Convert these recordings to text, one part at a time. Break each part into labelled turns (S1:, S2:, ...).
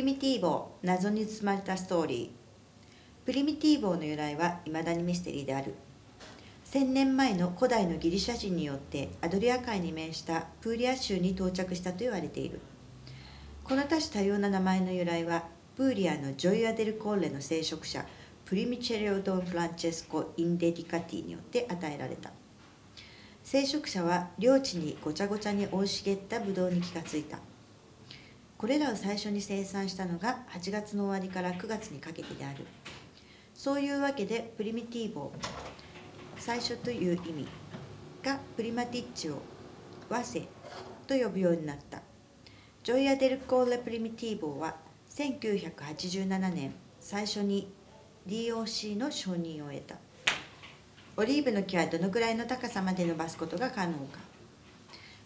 S1: リミティーボー謎に包まれたストーリー。プリミティーボーの由来は未だにミステリーである。1000年前の古代のギリシャ人によってアドリア海に面したプーリア州に到着したと言われている。この多種多様な名前の由来はプーリアのジョイア・デル・コーレの聖職者プリミチェレオ・ドン・フランチェスコ・インデディカティによって与えられた。聖職者は領地にごちゃごちゃに生い茂ったブドウに気がついた。これらを最初に生産したのが8月の終わりから9月にかけてである。そういうわけでプリミティーボ最初という意味がプリマティッチを和製と呼ぶようになった。ジョイア・デルコーレ・プリミティーボは1987年最初に DOC の承認を得た。オリーブの木はどのくらいの高さまで伸ばすことが可能か。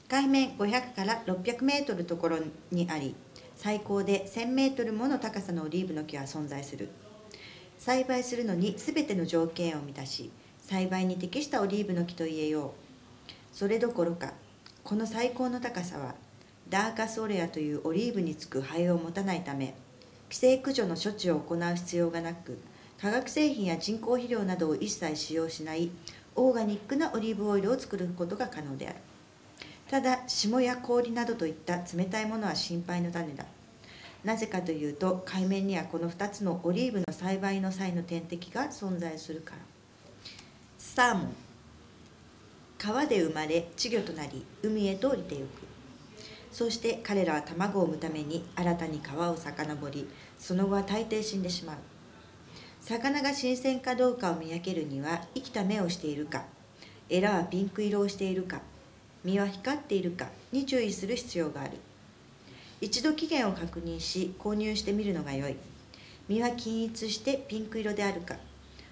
S1: 海面500から600メートルところにあり最高で1000メートルもの高さのオリーブの木は存在する。栽培するのに全ての条件を満たし栽培に適したオリーブの木と言えよう。それどころかこの最高の高さはダーカスオレアというオリーブにつく灰を持たないため規制駆除の処置を行う必要がなく化学製品や人工肥料などを一切使用しないオーガニックなオリーブオイルを作ることが可能である。ただ霜や氷などといった冷たいものは心配の種だ。なぜかというと海面にはこの2つのオリーブの栽培の際の天敵が存在するから。サーモン川で生まれ稚魚となり海へと降りてゆく。そして彼らは卵を産むために新たに川を遡りその後は大抵死んでしまう。魚が新鮮かどうかを見分けるには生きた目をしているかエラはピンク色をしているか身は光っているかに注意する必要がある。一度期限を確認し購入してみるのが良い。身は均一してピンク色であるか。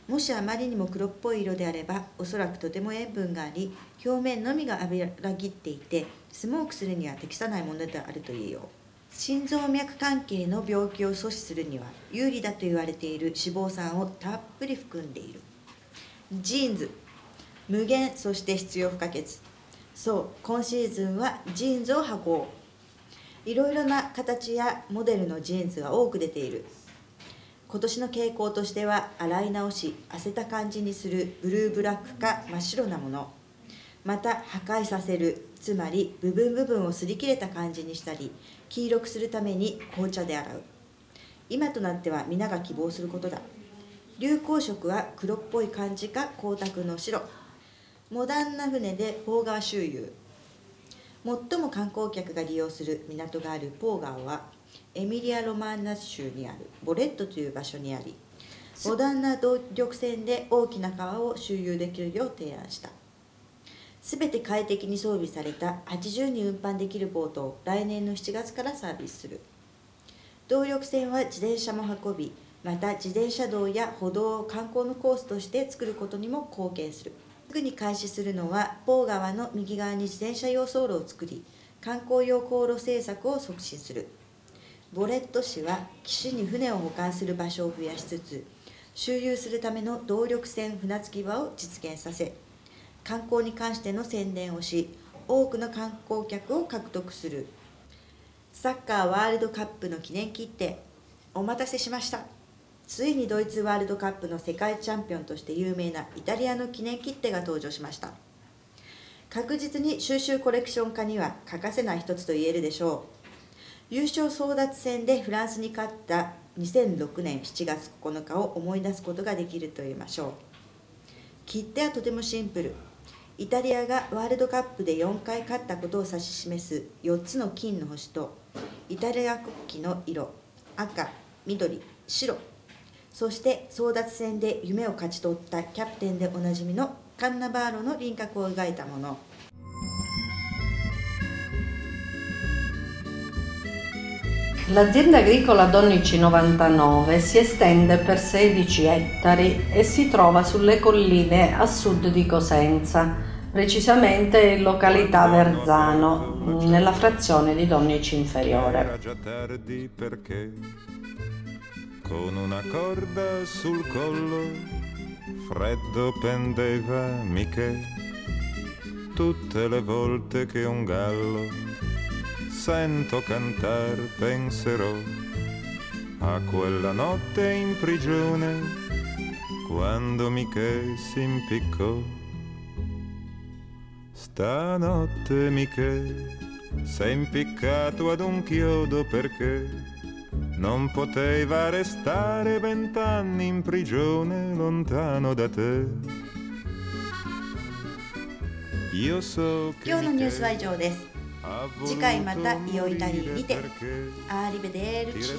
S1: もしあまりにも黒っぽい色であればおそらくとても塩分があり表面のみが油ぎっていてスモークするには適さないものであると言えよう。心臓脈関係の病気を阻止するには有利だと言われている脂肪酸をたっぷり含んでいる。ジーンズ。無限そして必要不可欠。そう今シーズンはジーンズを履こう。いろいろな形やモデルのジーンズが多く出ている。今年の傾向としては洗い直し痩せた感じにするブルーブラックか真っ白なもの。また破壊させるつまり部分部分を擦り切れた感じにしたり黄色くするために紅茶で洗う。今となっては皆が希望することだ。流行色は黒っぽい感じか光沢の白。モダンな船でポーガー周遊。最も観光客が利用する港があるポーガーはエミリア・ロマーナ州にあるボレットという場所にありモダンな動力船で大きな川を周遊できるよう提案した。全て快適に装備された80人運搬できるボートを来年の7月からサービスする。動力船は自転車も運びまた自転車道や歩道を観光のコースとして作ることにも貢献するすぐに開始するのはポー川の右側に自転車用走路を作り観光用航路政策を促進する。ボレット市は岸に船を保管する場所を増やしつつ周遊するための動力船船着き場を実現させ観光に関しての宣伝をし多くの観光客を獲得する。サッカーワールドカップの記念切手お待たせしました。ついにドイツワールドカップの世界チャンピオンとして有名なイタリアの記念切手が登場しました。確実に収集コレクション化には欠かせない一つと言えるでしょう。優勝争奪戦でフランスに勝った2006年7月9日を思い出すことができると言いましょう。切手はとてもシンプル。イタリアがワールドカップで4回勝ったことを指し示す4つの金の星とイタリア国旗の色赤緑白。そして争奪戦で夢を勝ち取ったキャプテンでおなじみのカンナバーロの輪郭を描いたもの
S2: L'azienda agricola Donnici 99 si estende per 16 ettari e si trova sulle colline a sud di Cosenza, precisamente in località Verzano, nella frazione di Donnici Inferiore.
S3: con una corda sul collo freddo pendeva Michè tutte le volte che un gallo sento cantar penserò a quella notte in prigione quando Michè si impiccò. Stanotte Michè sei impiccato ad un chiodo perché non poteva restare vent'anni in prigione lontano da te. Io so che
S1: 今日のニュースは以上です。次回またイオイタリーにてアーリベデールチ